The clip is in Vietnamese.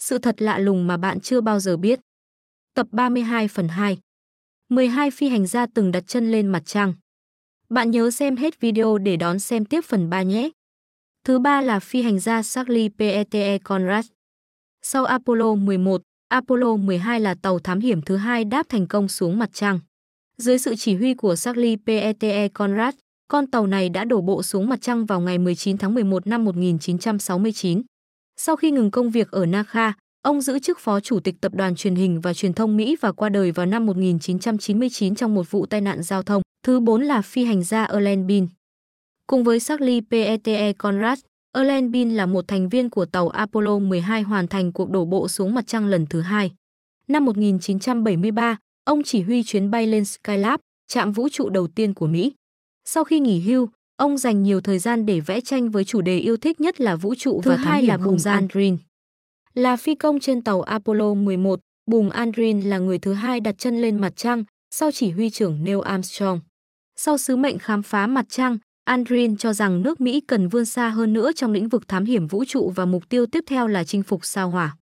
Sự thật lạ lùng mà bạn chưa bao giờ biết. Tập 32 phần 2 12 phi hành gia từng đặt chân lên mặt trăng. Bạn nhớ xem hết video để đón xem tiếp phần 3 nhé. Thứ ba là phi hành gia Charlie Pete Conrad. Sau Apollo 11, Apollo 12 là tàu thám hiểm thứ hai đáp thành công xuống mặt trăng. Dưới sự chỉ huy của Charlie Pete Conrad, con tàu này đã đổ bộ xuống mặt trăng vào ngày 19 tháng 11 năm 1969. Sau khi ngừng công việc ở NASA, ông giữ chức phó chủ tịch tập đoàn truyền hình và truyền thông Mỹ và qua đời vào năm 1999 trong một vụ tai nạn giao thông. Thứ bốn là phi hành gia Erlen Bean. Cùng với Charlie Pete Conrad, Erlen Bean là một thành viên của tàu Apollo 12 hoàn thành cuộc đổ bộ xuống mặt trăng lần thứ hai. Năm 1973, ông chỉ huy chuyến bay lên Skylab, trạm vũ trụ đầu tiên của Mỹ. Sau khi nghỉ hưu, ông dành nhiều thời gian để vẽ tranh với chủ đề yêu thích nhất là vũ trụ thứ và hai là Bùng Aldrin. Là phi công trên tàu Apollo 11, Bùng Aldrin là người thứ hai đặt chân lên mặt trăng sau chỉ huy trưởng Neil Armstrong. Sau sứ mệnh khám phá mặt trăng, Aldrin cho rằng nước Mỹ cần vươn xa hơn nữa trong lĩnh vực thám hiểm vũ trụ và mục tiêu tiếp theo là chinh phục sao hỏa.